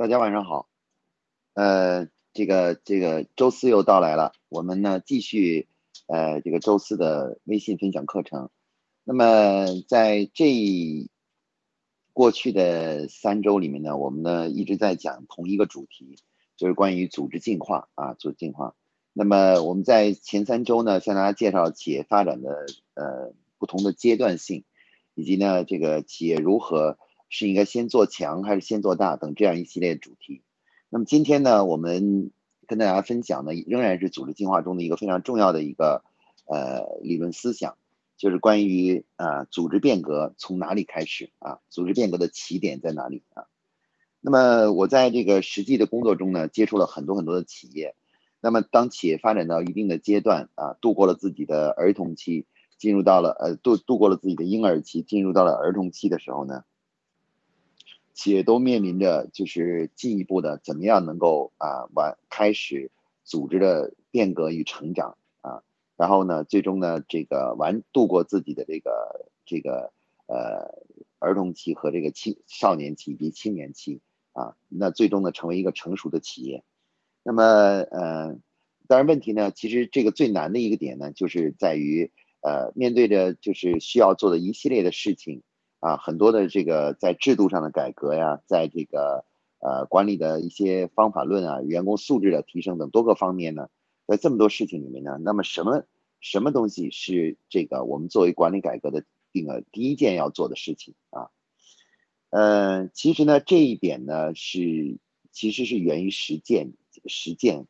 大家晚上好，呃，这个这个周四又到来了，我们呢继续呃这个周四的微信分享课程。那么在这过去的三周里面呢，我们呢一直在讲同一个主题，就是关于组织进化啊，组织进化。那么我们在前三周呢，向大家介绍企业发展的呃不同的阶段性，以及呢这个企业如何。是应该先做强还是先做大等这样一系列主题。那么今天呢，我们跟大家分享的仍然是组织进化中的一个非常重要的一个呃理论思想，就是关于啊组织变革从哪里开始啊？组织变革的起点在哪里啊？那么我在这个实际的工作中呢，接触了很多很多的企业。那么当企业发展到一定的阶段啊，度过了自己的儿童期，进入到了呃度度过了自己的婴儿期，进入到了儿童期的时候呢？企业都面临着就是进一步的怎么样能够啊完开始组织的变革与成长啊，然后呢最终呢这个完度过自己的这个这个呃儿童期和这个青少年期以及青年期啊，那最终呢成为一个成熟的企业。那么呃当然问题呢其实这个最难的一个点呢就是在于呃面对着就是需要做的一系列的事情。啊，很多的这个在制度上的改革呀，在这个呃管理的一些方法论啊，员工素质的提升等多个方面呢，在这么多事情里面呢，那么什么什么东西是这个我们作为管理改革的定个第一件要做的事情啊？呃，其实呢这一点呢是其实是源于实践实践。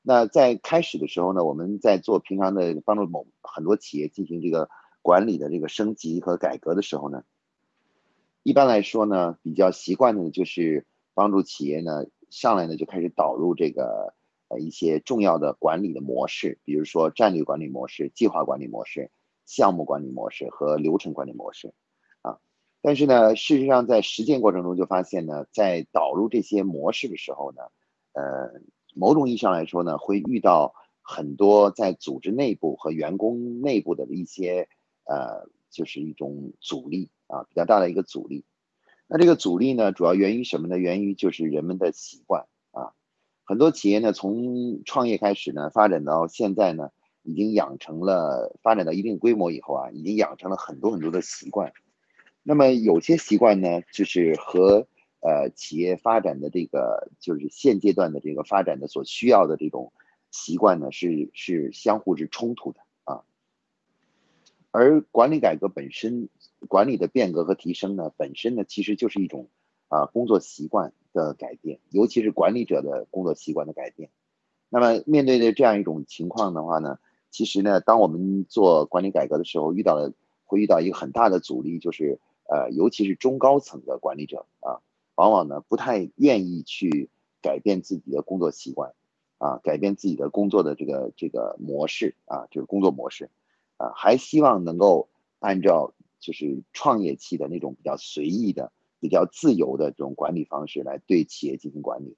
那在开始的时候呢，我们在做平常的帮助某很多企业进行这个管理的这个升级和改革的时候呢。一般来说呢，比较习惯的就是帮助企业呢上来呢就开始导入这个呃一些重要的管理的模式，比如说战略管理模式、计划管理模式、项目管理模式和流程管理模式啊。但是呢，事实上在实践过程中就发现呢，在导入这些模式的时候呢，呃，某种意义上来说呢，会遇到很多在组织内部和员工内部的一些呃。就是一种阻力啊，比较大的一个阻力。那这个阻力呢，主要源于什么呢？源于就是人们的习惯啊。很多企业呢，从创业开始呢，发展到现在呢，已经养成了发展到一定规模以后啊，已经养成了很多很多的习惯。那么有些习惯呢，就是和呃企业发展的这个就是现阶段的这个发展的所需要的这种习惯呢，是是相互是冲突的。而管理改革本身，管理的变革和提升呢，本身呢其实就是一种啊工作习惯的改变，尤其是管理者的工作习惯的改变。那么面对的这样一种情况的话呢，其实呢，当我们做管理改革的时候，遇到了会遇到一个很大的阻力，就是呃，尤其是中高层的管理者啊，往往呢不太愿意去改变自己的工作习惯啊，改变自己的工作的这个这个模式啊，这个工作模式。啊，还希望能够按照就是创业期的那种比较随意的、比较自由的这种管理方式来对企业进行管理。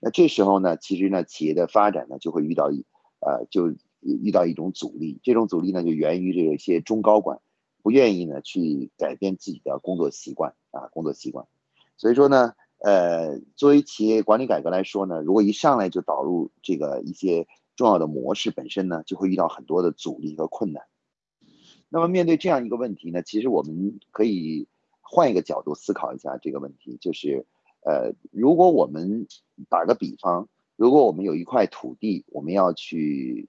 那这时候呢，其实呢，企业的发展呢就会遇到一呃，就遇到一种阻力。这种阻力呢，就源于这个一些中高管不愿意呢去改变自己的工作习惯啊，工作习惯。所以说呢，呃，作为企业管理改革来说呢，如果一上来就导入这个一些重要的模式本身呢，就会遇到很多的阻力和困难。那么面对这样一个问题呢，其实我们可以换一个角度思考一下这个问题，就是，呃，如果我们打个比方，如果我们有一块土地，我们要去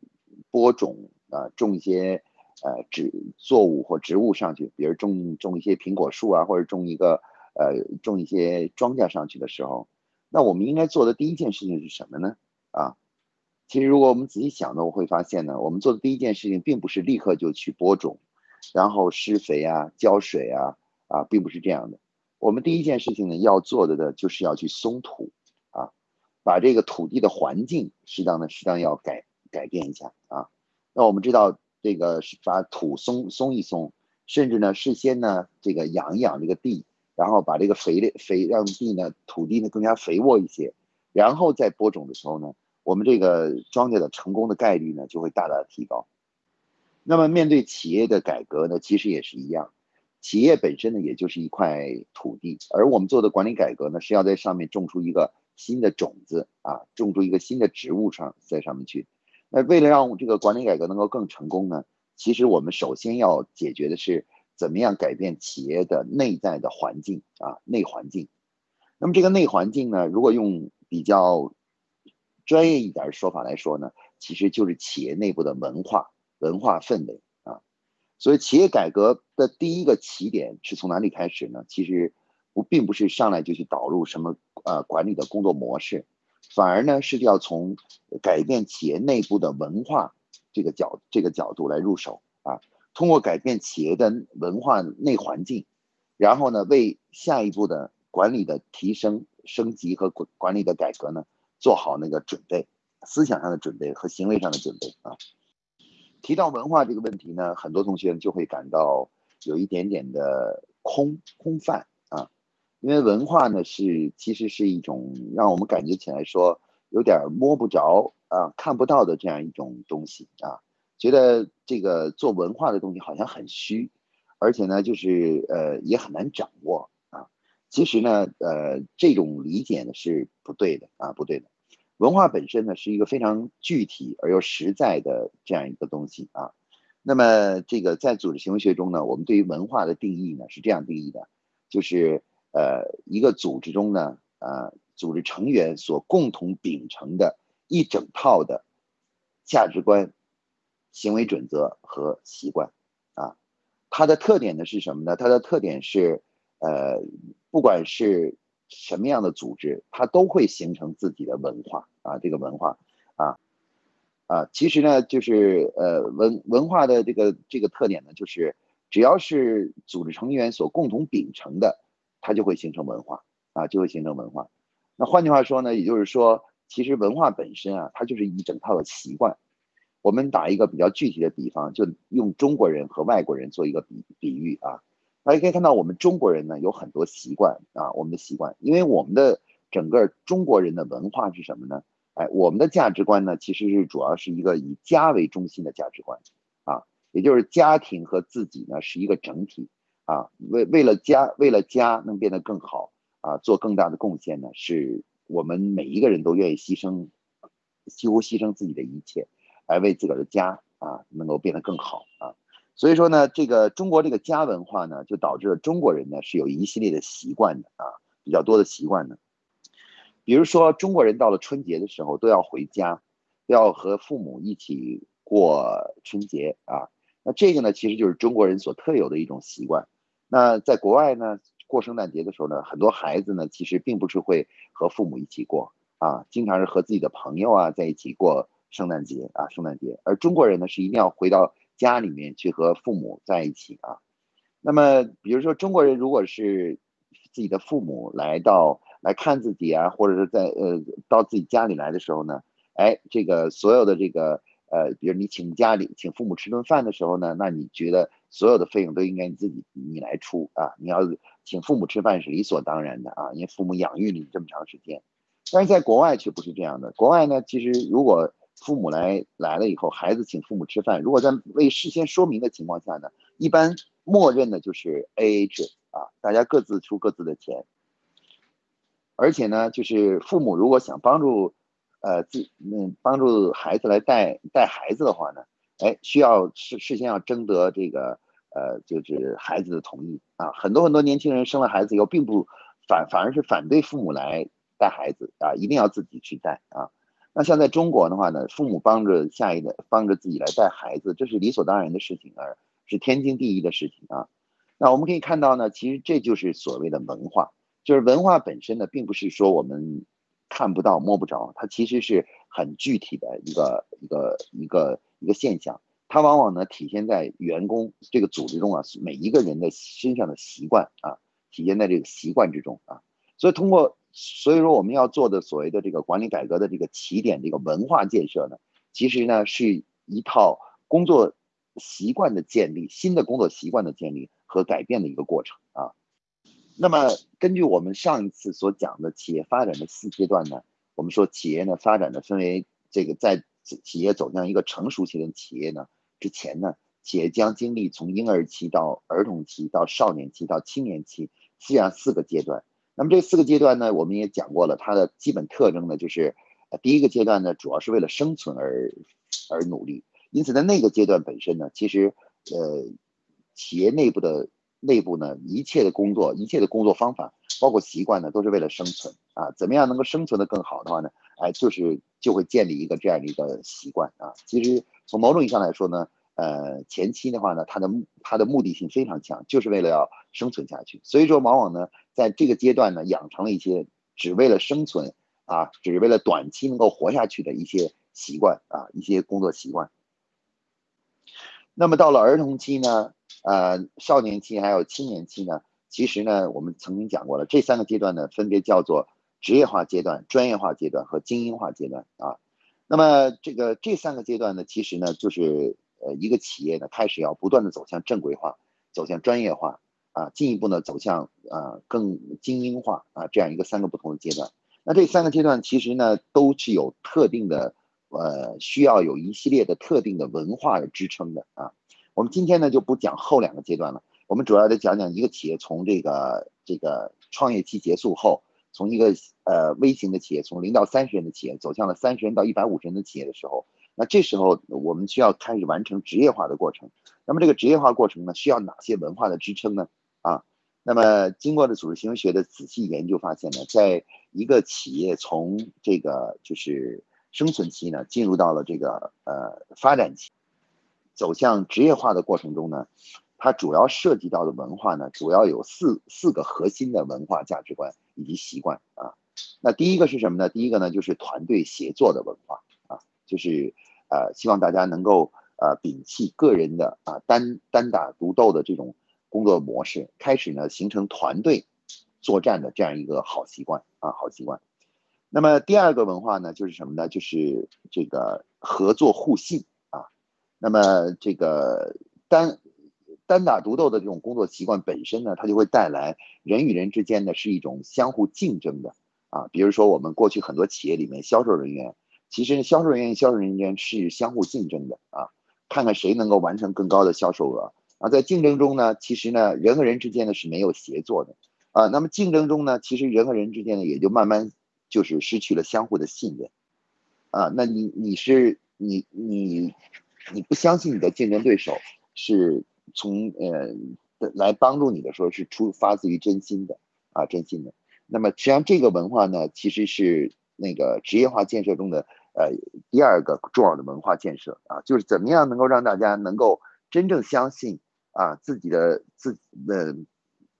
播种啊，种一些呃植作物或植物上去，比如种种一些苹果树啊，或者种一个呃种一些庄稼上去的时候，那我们应该做的第一件事情是什么呢？啊，其实如果我们仔细想呢，我会发现呢，我们做的第一件事情并不是立刻就去播种。然后施肥啊，浇水啊，啊，并不是这样的。我们第一件事情呢，要做的的就是要去松土，啊，把这个土地的环境适当的、适当要改改变一下啊。那我们知道，这个是把土松松一松，甚至呢，事先呢，这个养一养这个地，然后把这个肥的肥让地呢，土地呢更加肥沃一些，然后再播种的时候呢，我们这个庄稼的成功的概率呢，就会大大的提高。那么面对企业的改革呢，其实也是一样，企业本身呢，也就是一块土地，而我们做的管理改革呢，是要在上面种出一个新的种子啊，种出一个新的植物上在上面去。那为了让这个管理改革能够更成功呢，其实我们首先要解决的是怎么样改变企业的内在的环境啊，内环境。那么这个内环境呢，如果用比较专业一点的说法来说呢，其实就是企业内部的文化文化氛围啊。所以企业改革的第一个起点是从哪里开始呢？其实不并不是上来就去导入什么呃管理的工作模式。反而呢，是要从改变企业内部的文化这个角这个角度来入手啊，通过改变企业的文化内环境，然后呢，为下一步的管理的提升、升级和管管理的改革呢，做好那个准备，思想上的准备和行为上的准备啊。提到文化这个问题呢，很多同学就会感到有一点点的空空泛啊。因为文化呢是其实是一种让我们感觉起来说有点摸不着啊看不到的这样一种东西啊，觉得这个做文化的东西好像很虚，而且呢就是呃也很难掌握啊。其实呢呃这种理解呢是不对的啊不对的，文化本身呢是一个非常具体而又实在的这样一个东西啊。那么这个在组织行为学中呢，我们对于文化的定义呢是这样定义的，就是。呃，一个组织中呢，呃，组织成员所共同秉承的一整套的价值观、行为准则和习惯，啊，它的特点呢是什么呢？它的特点是，呃，不管是什么样的组织，它都会形成自己的文化啊，这个文化，啊，啊，其实呢，就是呃文文化的这个这个特点呢，就是只要是组织成员所共同秉承的。它就会形成文化啊，就会形成文化。那换句话说呢，也就是说，其实文化本身啊，它就是一整套的习惯。我们打一个比较具体的比方，就用中国人和外国人做一个比比喻啊。大家可以看到，我们中国人呢有很多习惯啊，我们的习惯，因为我们的整个中国人的文化是什么呢？哎，我们的价值观呢，其实是主要是一个以家为中心的价值观啊，也就是家庭和自己呢是一个整体。啊，为为了家，为了家能变得更好啊，做更大的贡献呢，是我们每一个人都愿意牺牲，几乎牺牲自己的一切，来为自个儿的家啊能够变得更好。所以说呢，这个中国这个家文化呢，就导致了中国人呢是有一系列的习惯的啊，比较多的习惯的。比如说，中国人到了春节的时候都要回家，要和父母一起过春节啊。那这个呢，其实就是中国人所特有的一种习惯。那在国外呢，过圣诞节的时候呢，很多孩子呢，其实并不是会和父母一起过啊，经常是和自己的朋友啊在一起过圣诞节啊，圣诞节。而中国人呢，是一定要回到家里面去和父母在一起啊。那么，比如说中国人如果是自己的父母来到来看自己啊，或者是在呃到自己家里来的时候呢，哎，这个所有的这个。呃，比如你请家里请父母吃顿饭的时候呢，那你觉得所有的费用都应该你自己你来出啊？你要请父母吃饭是理所当然的啊，因为父母养育你这么长时间。但是在国外却不是这样的，国外呢，其实如果父母来来了以后，孩子请父母吃饭，如果在未事先说明的情况下呢，一般默认的就是 A A 制啊，大家各自出各自的钱。而且呢，就是父母如果想帮助。呃，自嗯帮助孩子来带带孩子的话呢，哎，需要事事先要征得这个呃，就是孩子的同意啊。很多很多年轻人生了孩子以后，并不反反而是反对父母来带孩子啊，一定要自己去带啊。那像在中国的话呢，父母帮着下一代帮着自己来带孩子，这是理所当然的事情，而是天经地义的事情啊。那我们可以看到呢，其实这就是所谓的文化，就是文化本身呢，并不是说我们。看不到摸不着，它其实是很具体的一个一个一个一个现象。它往往呢体现在员工这个组织中啊，每一个人的身上的习惯啊，体现在这个习惯之中啊。所以通过，所以说我们要做的所谓的这个管理改革的这个起点，这个文化建设呢，其实呢是一套工作习惯的建立，新的工作习惯的建立和改变的一个过程啊。那么，根据我们上一次所讲的企业发展的四阶段呢，我们说企业呢发展呢分为这个在企业走向一个成熟型的企业呢之前呢，企业将经历从婴儿期到儿童期到少年期到青年期这样四个阶段。那么这四个阶段呢，我们也讲过了，它的基本特征呢，就是呃第一个阶段呢，主要是为了生存而而努力，因此在那个阶段本身呢，其实呃企业内部的内部呢，一切的工作，一切的工作方法，包括习惯呢，都是为了生存啊，怎么样能够生存的更好的话呢？哎，就是就会建立一个这样的一个习惯啊。其实从某种意义上来说呢。呃，前期的话呢，它的它的目的性非常强，就是为了要生存下去。所以说，往往呢，在这个阶段呢，养成了一些只为了生存啊，只为了短期能够活下去的一些习惯啊，一些工作习惯。那么到了儿童期呢，呃，少年期还有青年期呢，其实呢，我们曾经讲过了，这三个阶段呢，分别叫做职业化阶段、专业化阶段和精英化阶段啊。那么这个这三个阶段呢，其实呢，就是。呃，一个企业呢，开始要不断的走向正规化，走向专业化，啊，进一步呢走向呃更精英化啊，这样一个三个不同的阶段。那这三个阶段其实呢，都是有特定的，呃，需要有一系列的特定的文化的支撑的啊。我们今天呢就不讲后两个阶段了，我们主要的讲讲一个企业从这个这个创业期结束后，从一个呃微型的企业，从零到三十人的企业，走向了三十人到一百五十人的企业的时候。那这时候我们需要开始完成职业化的过程。那么这个职业化过程呢，需要哪些文化的支撑呢？啊，那么经过了组织行为学的仔细研究发现呢，在一个企业从这个就是生存期呢，进入到了这个呃发展期，走向职业化的过程中呢，它主要涉及到的文化呢，主要有四四个核心的文化价值观以及习惯啊。那第一个是什么呢？第一个呢就是团队协作的文化，就是。呃，希望大家能够呃摒弃个人的啊单单打独斗的这种工作模式，开始呢形成团队作战的这样一个好习惯啊好习惯。那么第二个文化呢，就是什么呢？就是这个合作互信啊。那么这个单单打独斗的这种工作习惯本身呢，它就会带来人与人之间呢是一种相互竞争的啊。比如说我们过去很多企业里面销售人员。其实销售人员、销售人员是相互竞争的啊，看看谁能够完成更高的销售额啊。在竞争中呢，其实呢，人和人之间呢是没有协作的啊。那么竞争中呢，其实人和人之间呢也就慢慢就是失去了相互的信任啊。那你你是你你你不相信你的竞争对手是从呃来帮助你的时候是出发自于真心的啊，真心的。那么实际上这个文化呢，其实是那个职业化建设中的。呃，第二个重要的文化建设啊，就是怎么样能够让大家能够真正相信啊，自己的自呃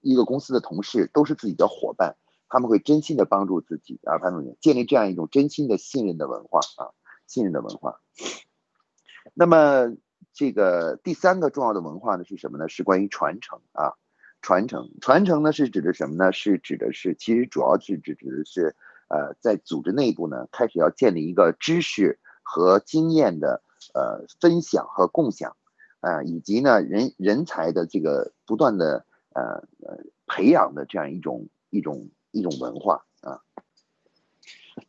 一个公司的同事都是自己的伙伴，他们会真心的帮助自己啊，潘总建立这样一种真心的信任的文化啊，信任的文化。那么这个第三个重要的文化呢是什么呢？是关于传承啊，传承传承呢是指的什么呢？是指的是其实主要是指指的是。呃，在组织内部呢，开始要建立一个知识和经验的呃分享和共享，呃，以及呢人人才的这个不断的呃呃培养的这样一种一种一种文化啊。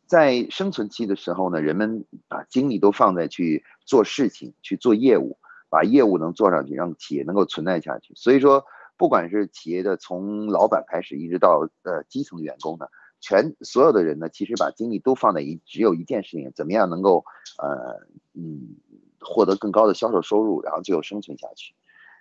在生存期的时候呢，人们把精力都放在去做事情、去做业务，把业务能做上去，让企业能够存在下去。所以说，不管是企业的从老板开始，一直到呃基层员工呢。全所有的人呢，其实把精力都放在一只有一件事情，怎么样能够呃嗯获得更高的销售收入，然后最后生存下去。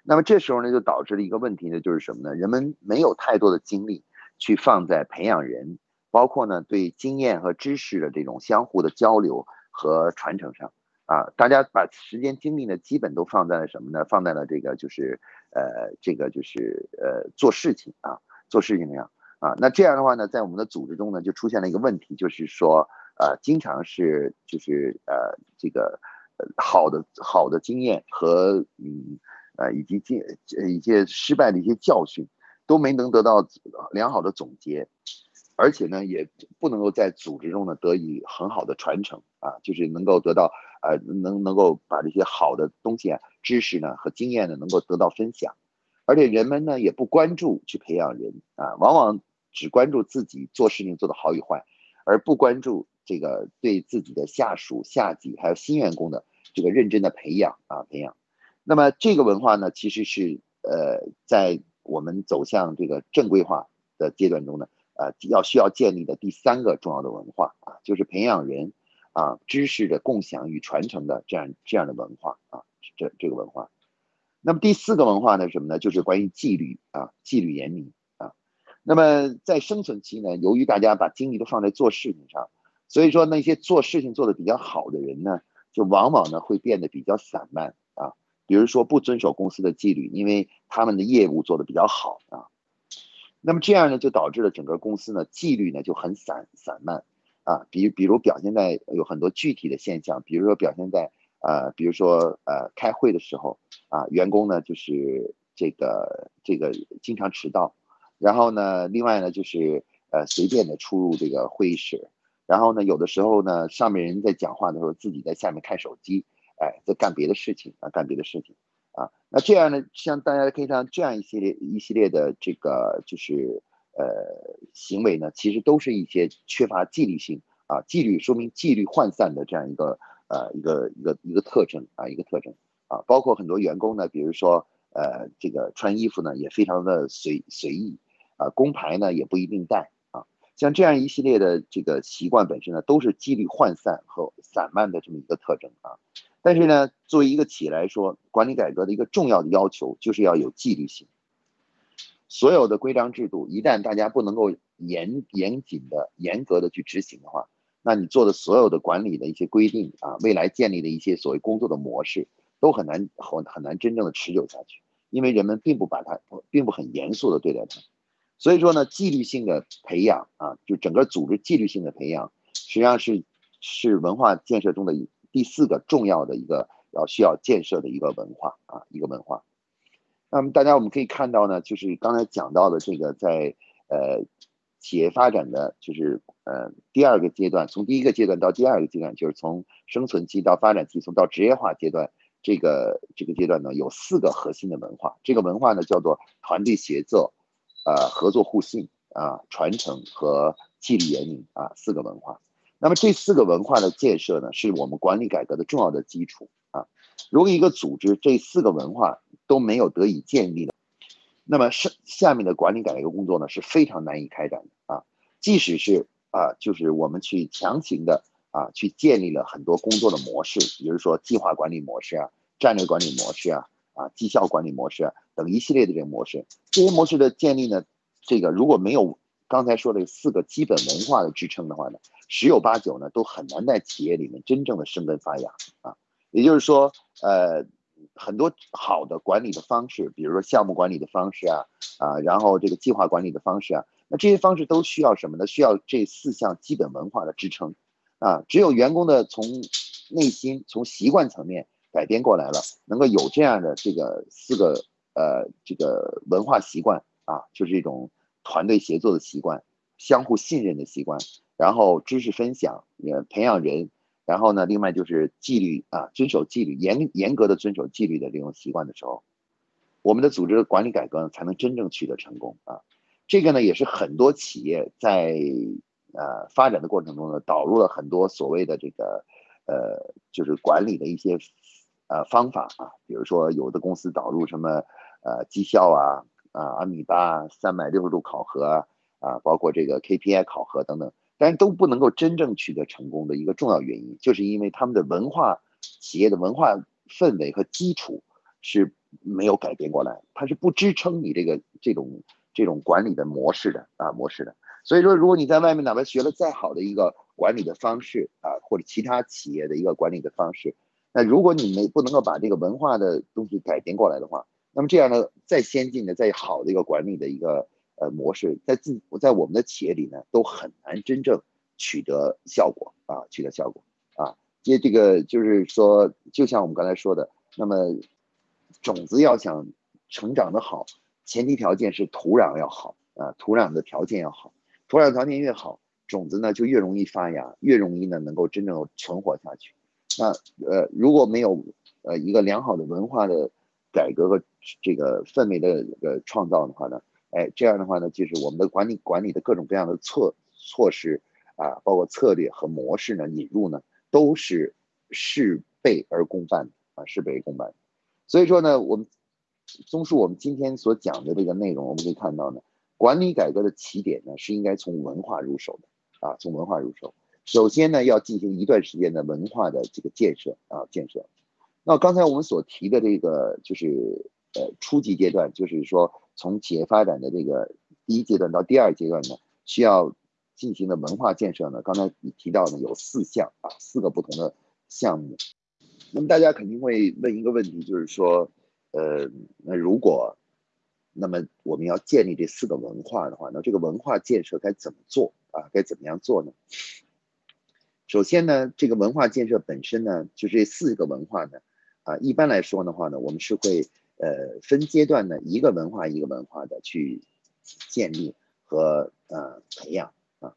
那么这时候呢，就导致了一个问题呢，就是什么呢？人们没有太多的精力去放在培养人，包括呢对经验和知识的这种相互的交流和传承上啊。大家把时间精力呢，基本都放在了什么呢？放在了这个就是呃这个就是呃做事情啊，做事情上。啊，那这样的话呢，在我们的组织中呢，就出现了一个问题，就是说，呃，经常是就是呃，这个好的好的经验和嗯呃以及经一些失败的一些教训，都没能得到良好的总结，而且呢，也不能够在组织中呢得以很好的传承啊，就是能够得到呃能能够把这些好的东西啊知识呢和经验呢能够得到分享，而且人们呢也不关注去培养人啊，往往。只关注自己做事情做的好与坏，而不关注这个对自己的下属、下级还有新员工的这个认真的培养啊培养。那么这个文化呢，其实是呃在我们走向这个正规化的阶段中呢，呃要需要建立的第三个重要的文化啊，就是培养人啊知识的共享与传承的这样这样的文化啊，这这个文化。那么第四个文化呢，什么呢？就是关于纪律啊，纪律严明。那么在生存期呢，由于大家把精力都放在做事情上，所以说那些做事情做得比较好的人呢，就往往呢会变得比较散漫啊。比如说不遵守公司的纪律，因为他们的业务做得比较好啊。那么这样呢，就导致了整个公司呢纪律呢就很散散漫啊。比比如表现在有很多具体的现象，比如说表现在。呃，比如说呃，开会的时候啊，员工呢就是这个这个经常迟到，然后呢，另外呢就是呃随便的出入这个会议室，然后呢有的时候呢上面人在讲话的时候，自己在下面看手机，哎，在干别的事情啊，干别的事情啊，那这样呢，像大家可以看这样一系列一系列的这个就是呃行为呢，其实都是一些缺乏纪律性啊，纪律说明纪律涣散的这样一个。呃，一个一个一个特征啊，一个特征啊，包括很多员工呢，比如说呃，这个穿衣服呢也非常的随随意啊，工牌呢也不一定带啊，像这样一系列的这个习惯本身呢，都是纪律涣散和散漫的这么一个特征啊。但是呢，作为一个企业来说，管理改革的一个重要的要求就是要有纪律性。所有的规章制度一旦大家不能够严严谨的、严格的去执行的话，那你做的所有的管理的一些规定啊，未来建立的一些所谓工作的模式，都很难很很难真正的持久下去，因为人们并不把它，并不很严肃的对待它。所以说呢，纪律性的培养啊，就整个组织纪律性的培养，实际上是是文化建设中的第四个重要的一个要需要建设的一个文化啊，一个文化。那么大家我们可以看到呢，就是刚才讲到的这个在呃。企业发展的就是呃第二个阶段，从第一个阶段到第二个阶段，就是从生存期到发展期，从到职业化阶段，这个这个阶段呢有四个核心的文化，这个文化呢叫做团队协作，呃合作互信啊传承和纪律严明啊四个文化。那么这四个文化的建设呢，是我们管理改革的重要的基础啊。如果一个组织这四个文化都没有得以建立的，那么是下面的管理改革工作呢是非常难以开展的啊，即使是啊，就是我们去强行的啊，去建立了很多工作的模式，比如说计划管理模式啊、战略管理模式啊、啊绩效管理模式等一系列的这个模式，这些模式的建立呢，这个如果没有刚才说的四个基本文化的支撑的话呢，十有八九呢都很难在企业里面真正的生根发芽啊，也就是说呃。很多好的管理的方式，比如说项目管理的方式啊，啊，然后这个计划管理的方式啊，那这些方式都需要什么呢？需要这四项基本文化的支撑，啊，只有员工的从内心、从习惯层面改变过来了，能够有这样的这个四个呃这个文化习惯啊，就是一种团队协作的习惯、相互信任的习惯，然后知识分享，也培养人。然后呢，另外就是纪律啊，遵守纪律，严严格的遵守纪律的这种习惯的时候，我们的组织管理改革才能真正取得成功啊。这个呢，也是很多企业在呃发展的过程中呢，导入了很多所谓的这个呃，就是管理的一些呃方法啊，比如说有的公司导入什么呃绩效啊啊阿米巴三百六十度考核啊，包括这个 KPI 考核等等。但是都不能够真正取得成功的一个重要原因，就是因为他们的文化、企业的文化氛围和基础是没有改变过来，它是不支撑你这个这种这种管理的模式的啊模式的。所以说，如果你在外面哪怕学了再好的一个管理的方式啊，或者其他企业的一个管理的方式，那如果你没不能够把这个文化的东西改变过来的话，那么这样的再先进的、再好的一个管理的一个。呃，模式在自在我们的企业里呢，都很难真正取得效果啊，取得效果啊。因为这个就是说，就像我们刚才说的，那么种子要想成长的好，前提条件是土壤要好啊，土壤的条件要好，土壤条件越好，种子呢就越容易发芽，越容易呢能够真正存活下去。那呃，如果没有呃一个良好的文化的改革和这个氛围的呃创造的话呢？哎，这样的话呢，就是我们的管理管理的各种各样的措措施啊，包括策略和模式呢，引入呢，都是事倍而功半啊，事倍而功半。所以说呢，我们综述我们今天所讲的这个内容，我们可以看到呢，管理改革的起点呢是应该从文化入手的啊，从文化入手。首先呢，要进行一段时间的文化的这个建设啊，建设。那刚才我们所提的这个就是呃初级阶段，就是说从企业发展的这个第一阶段到第二阶段呢，需要进行的文化建设呢，刚才你提到的有四项啊，四个不同的项目。那么大家肯定会问一个问题，就是说，呃，那如果那么我们要建立这四个文化的话，那这个文化建设该怎么做啊？该怎么样做呢？首先呢，这个文化建设本身呢，就这四个文化呢，啊，一般来说的话呢，我们是会呃分阶段呢，一个文化一个文化的去建立和呃培养啊。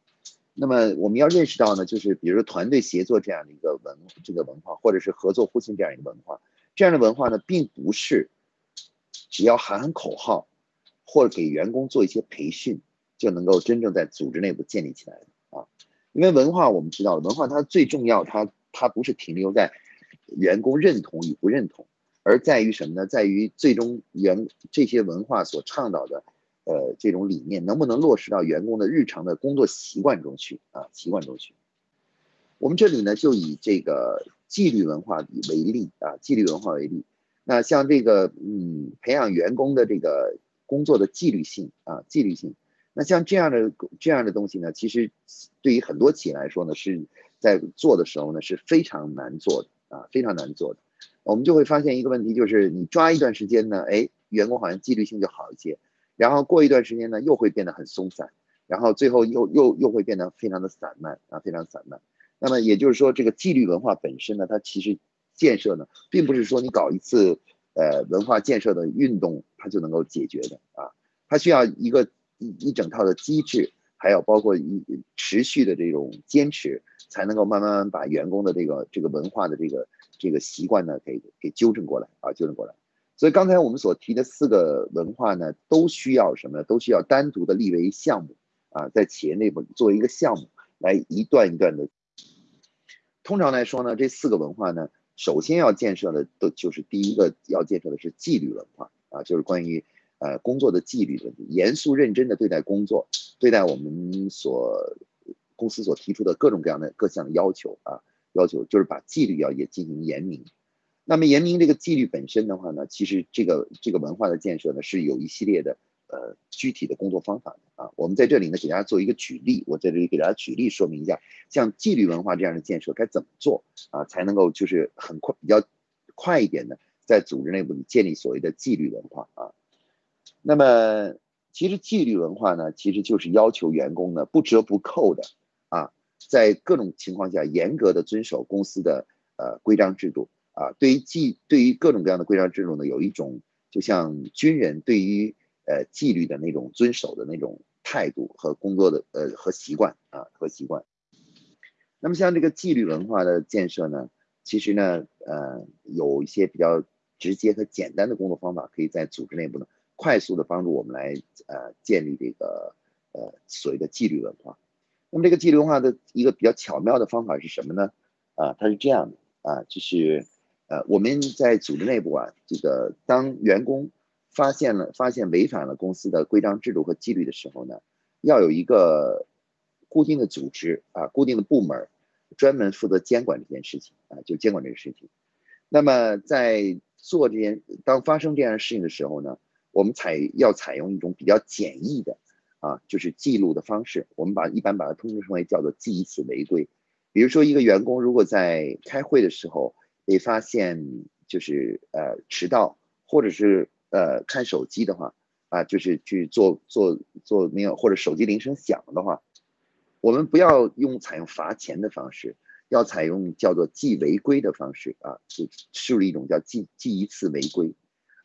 那么我们要认识到呢，就是比如说团队协作这样的一个文这个文化，或者是合作互信这样一个文化，这样的文化呢，并不是只要喊喊口号或者给员工做一些培训就能够真正在组织内部建立起来的啊。因为文化，我们知道文化它最重要，它它不是停留在员工认同与不认同，而在于什么呢？在于最终员这些文化所倡导的，呃，这种理念能不能落实到员工的日常的工作习惯中去啊？习惯中去。我们这里呢，就以这个纪律文化为例啊，纪律文化为例。那像这个，嗯，培养员工的这个工作的纪律性啊，纪律性。那像这样的这样的东西呢，其实对于很多企业来说呢，是在做的时候呢是非常难做的啊，非常难做的。我们就会发现一个问题，就是你抓一段时间呢，哎，员工好像纪律性就好一些，然后过一段时间呢，又会变得很松散，然后最后又又又会变得非常的散漫啊，非常散漫。那么也就是说，这个纪律文化本身呢，它其实建设呢，并不是说你搞一次呃文化建设的运动，它就能够解决的啊，它需要一个。一一整套的机制，还有包括一持续的这种坚持，才能够慢慢把员工的这个这个文化的这个这个习惯呢，给给纠正过来啊，纠正过来。所以刚才我们所提的四个文化呢，都需要什么？都需要单独的立为项目啊，在企业内部作为一个项目来一段一段的。通常来说呢，这四个文化呢，首先要建设的都就是第一个要建设的是纪律文化啊，就是关于。呃，工作的纪律问题，严肃认真的对待工作，对待我们所公司所提出的各种各样的各项要求啊，要求就是把纪律要也进行严明。那么严明这个纪律本身的话呢，其实这个这个文化的建设呢，是有一系列的呃具体的工作方法的啊。我们在这里呢，给大家做一个举例，我在这里给大家举例说明一下，像纪律文化这样的建设该怎么做啊，才能够就是很快比较快一点的，在组织内部建立所谓的纪律文化啊。那么，其实纪律文化呢，其实就是要求员工呢不折不扣的啊，在各种情况下严格的遵守公司的呃规章制度啊。对于纪，对于各种各样的规章制度呢，有一种就像军人对于呃纪律的那种遵守的那种态度和工作的呃和习惯啊和习惯。那么像这个纪律文化的建设呢，其实呢呃有一些比较直接和简单的工作方法，可以在组织内部呢。快速的帮助我们来呃建立这个呃所谓的纪律文化。那么这个纪律文化的一个比较巧妙的方法是什么呢？啊，它是这样的啊，就是呃我们在组织内部啊，这个当员工发现了发现违反了公司的规章制度和纪律的时候呢，要有一个固定的组织啊，固定的部门专门负责监管这件事情啊，就监管这个事情。那么在做这件当发生这样的事情的时候呢？我们采要采用一种比较简易的啊，就是记录的方式。我们把一般把它通称为叫做记一次违规。比如说，一个员工如果在开会的时候被发现就是呃迟到，或者是呃看手机的话啊，就是去做做做没有或者手机铃声响的话，我们不要用采用罚钱的方式，要采用叫做记违规的方式啊，是树立一种叫记记一次违规。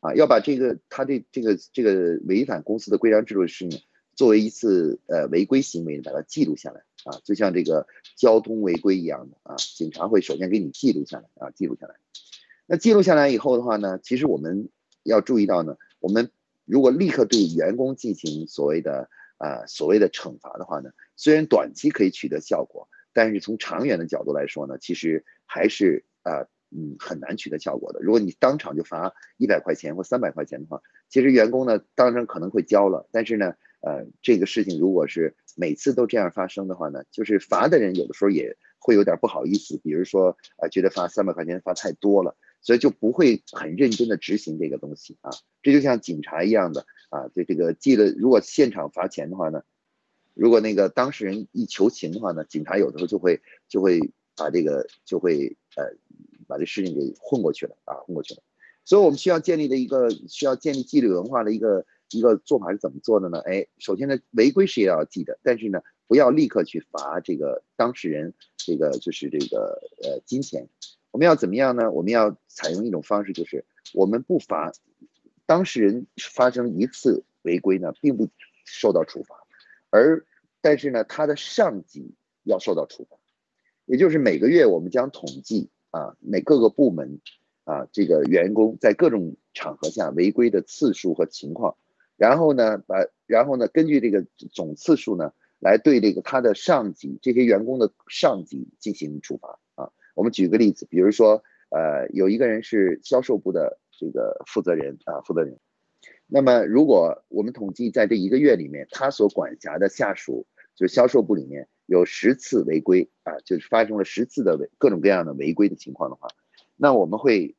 啊，要把这个他的这个这个违反公司的规章制度的事情，作为一次呃违规行为，把它记录下来啊，就像这个交通违规一样的啊，警察会首先给你记录下来啊，记录下来。那记录下来以后的话呢，其实我们要注意到呢，我们如果立刻对员工进行所谓的啊所谓的惩罚的话呢，虽然短期可以取得效果，但是从长远的角度来说呢，其实还是啊。嗯，很难取得效果的。如果你当场就罚一百块钱或三百块钱的话，其实员工呢，当然可能会交了，但是呢，呃，这个事情如果是每次都这样发生的话呢，就是罚的人有的时候也会有点不好意思，比如说啊，觉得罚三百块钱罚太多了，所以就不会很认真的执行这个东西啊。这就像警察一样的啊，对这个记了，如果现场罚钱的话呢，如果那个当事人一求情的话呢，警察有的时候就会就会把这个就会呃把这事情给混过去了啊，混过去了。所以我们需要建立的一个需要建立纪律文化的一个。一个做法是怎么做的呢？哎，首先呢，违规是要记的，但是呢，不要立刻去罚这个当事人，这个就是这个呃金钱。我们要怎么样呢？我们要采用一种方式，就是我们不罚当事人发生一次违规呢，并不受到处罚，而但是呢，他的上级要受到处罚。也就是每个月我们将统计啊，每各个部门啊，这个员工在各种场合下违规的次数和情况。然后呢，把然后呢，根据这个总次数呢，来对这个他的上级这些员工的上级进行处罚啊。我们举个例子，比如说，呃，有一个人是销售部的这个负责人啊，负责人。那么，如果我们统计在这一个月里面，他所管辖的下属就是销售部里面有十次违规啊，就是发生了十次的违各种各样的违规的情况的话，那我们会，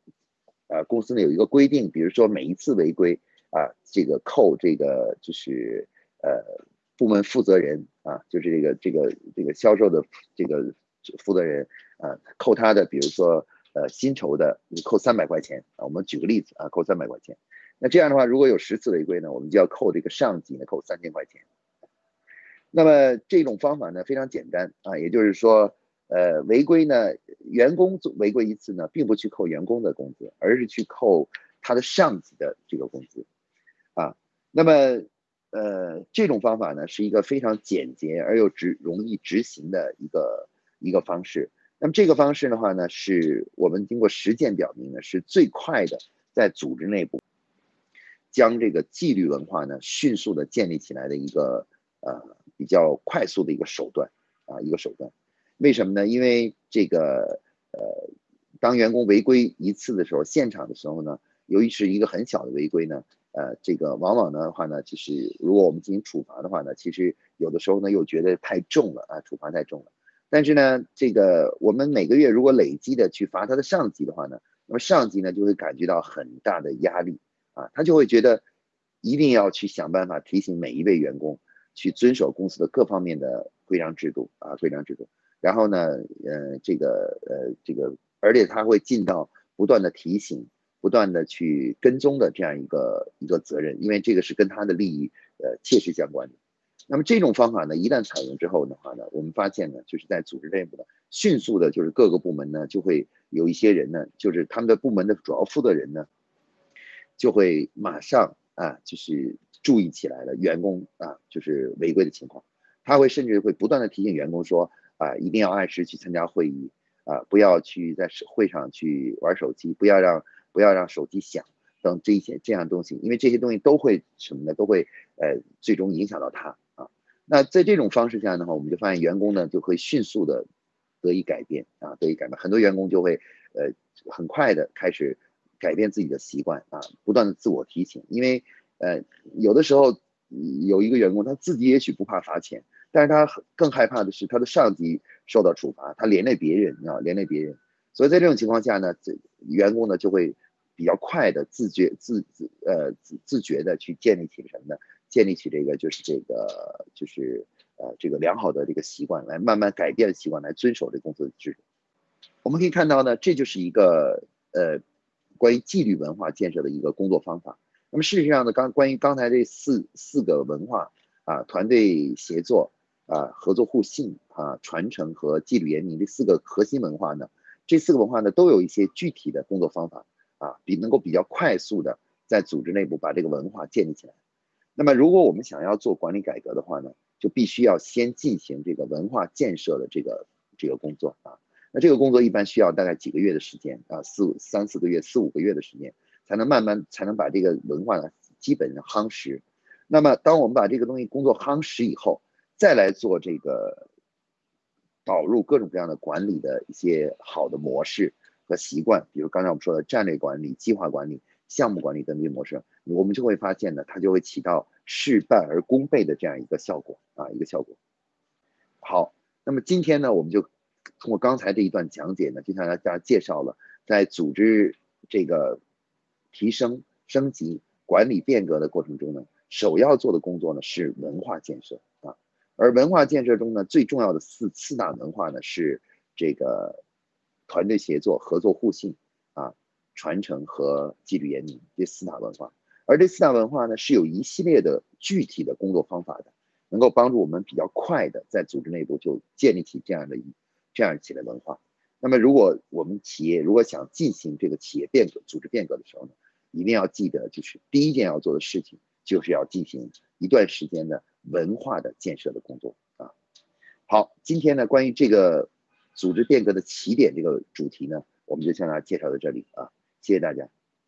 呃，公司呢有一个规定，比如说每一次违规。啊，这个扣这个就是呃部门负责人啊，就是这个这个这个销售的这个负责人啊，扣他的比如说呃薪酬的你扣三百块钱啊，我们举个例子啊，扣三百块钱。那这样的话，如果有十次违规呢，我们就要扣这个上级呢扣三千块钱。那么这种方法呢非常简单啊，也就是说呃违规呢员工违规一次呢，并不去扣员工的工资，而是去扣他的上级的这个工资。啊，那么，呃，这种方法呢，是一个非常简洁而又执容易执行的一个一个方式。那么这个方式的话呢，是我们经过实践表明呢，是最快的在组织内部将这个纪律文化呢迅速的建立起来的一个呃比较快速的一个手段啊一个手段。为什么呢？因为这个呃，当员工违规一次的时候，现场的时候呢，由于是一个很小的违规呢。呃，这个往往的话呢，就是如果我们进行处罚的话呢，其实有的时候呢又觉得太重了啊，处罚太重了。但是呢，这个我们每个月如果累积的去罚他的上级的话呢，那么上级呢就会感觉到很大的压力啊，他就会觉得一定要去想办法提醒每一位员工去遵守公司的各方面的规章制度啊，规章制度。然后呢，呃，这个呃，这个，而且他会尽到不断的提醒。不断的去跟踪的这样一个一个责任，因为这个是跟他的利益呃切实相关的。那么这种方法呢，一旦采用之后的话呢，我们发现呢，就是在组织内部的迅速的，就是各个部门呢就会有一些人呢，就是他们的部门的主要负责人呢，就会马上啊，就是注意起来了员工啊，就是违规的情况，他会甚至会不断的提醒员工说啊，一定要按时去参加会议啊，不要去在会上去玩手机，不要让。不要让手机响等这些这样东西，因为这些东西都会什么呢？都会呃最终影响到他啊。那在这种方式下的话，我们就发现员工呢就会迅速的得以改变啊，得以改变。很多员工就会呃很快的开始改变自己的习惯啊，不断的自我提醒。因为呃有的时候有一个员工他自己也许不怕罚钱，但是他更害怕的是他的上级受到处罚，他连累别人啊，连累别人。所以在这种情况下呢，这员工呢就会。比较快的自觉自自呃自自觉的去建立起什么呢？建立起这个就是这个就是呃这个良好的这个习惯，来慢慢改变习惯，来遵守这公司的制度。我们可以看到呢，这就是一个呃关于纪律文化建设的一个工作方法。那么事实上呢，刚关于刚才这四四个文化啊，团队协作啊，合作互信啊，传承和纪律严明这四个核心文化呢，这四个文化呢都有一些具体的工作方法。啊，比能够比较快速的在组织内部把这个文化建立起来。那么，如果我们想要做管理改革的话呢，就必须要先进行这个文化建设的这个这个工作啊。那这个工作一般需要大概几个月的时间啊，四三四个月、四五个月的时间，才能慢慢才能把这个文化呢基本上夯实。那么，当我们把这个东西工作夯实以后，再来做这个导入各种各样的管理的一些好的模式。和习惯，比如刚才我们说的战略管理、计划管理、项目管理等这些模式，我们就会发现呢，它就会起到事半而功倍的这样一个效果啊，一个效果。好，那么今天呢，我们就通过刚才这一段讲解呢，就向大家介绍了在组织这个提升、升级、管理变革的过程中呢，首要做的工作呢是文化建设啊。而文化建设中呢，最重要的四四大文化呢是这个团队协作、合作互信啊、传承和纪律严明这四大文化。而这四大文化呢，是有一系列的具体的工作方法的，能够帮助我们比较快的在组织内部就建立起这样的一这样起来文化。那么，如果我们企业如果想进行这个企业变革、组织变革的时候呢，一定要记得，就是第一件要做的事情，就是要进行一段时间的文化的建设的工作啊。好，今天呢，关于这个组织变革的起点这个主题呢，我们就向大家介绍到这里啊，谢谢大家。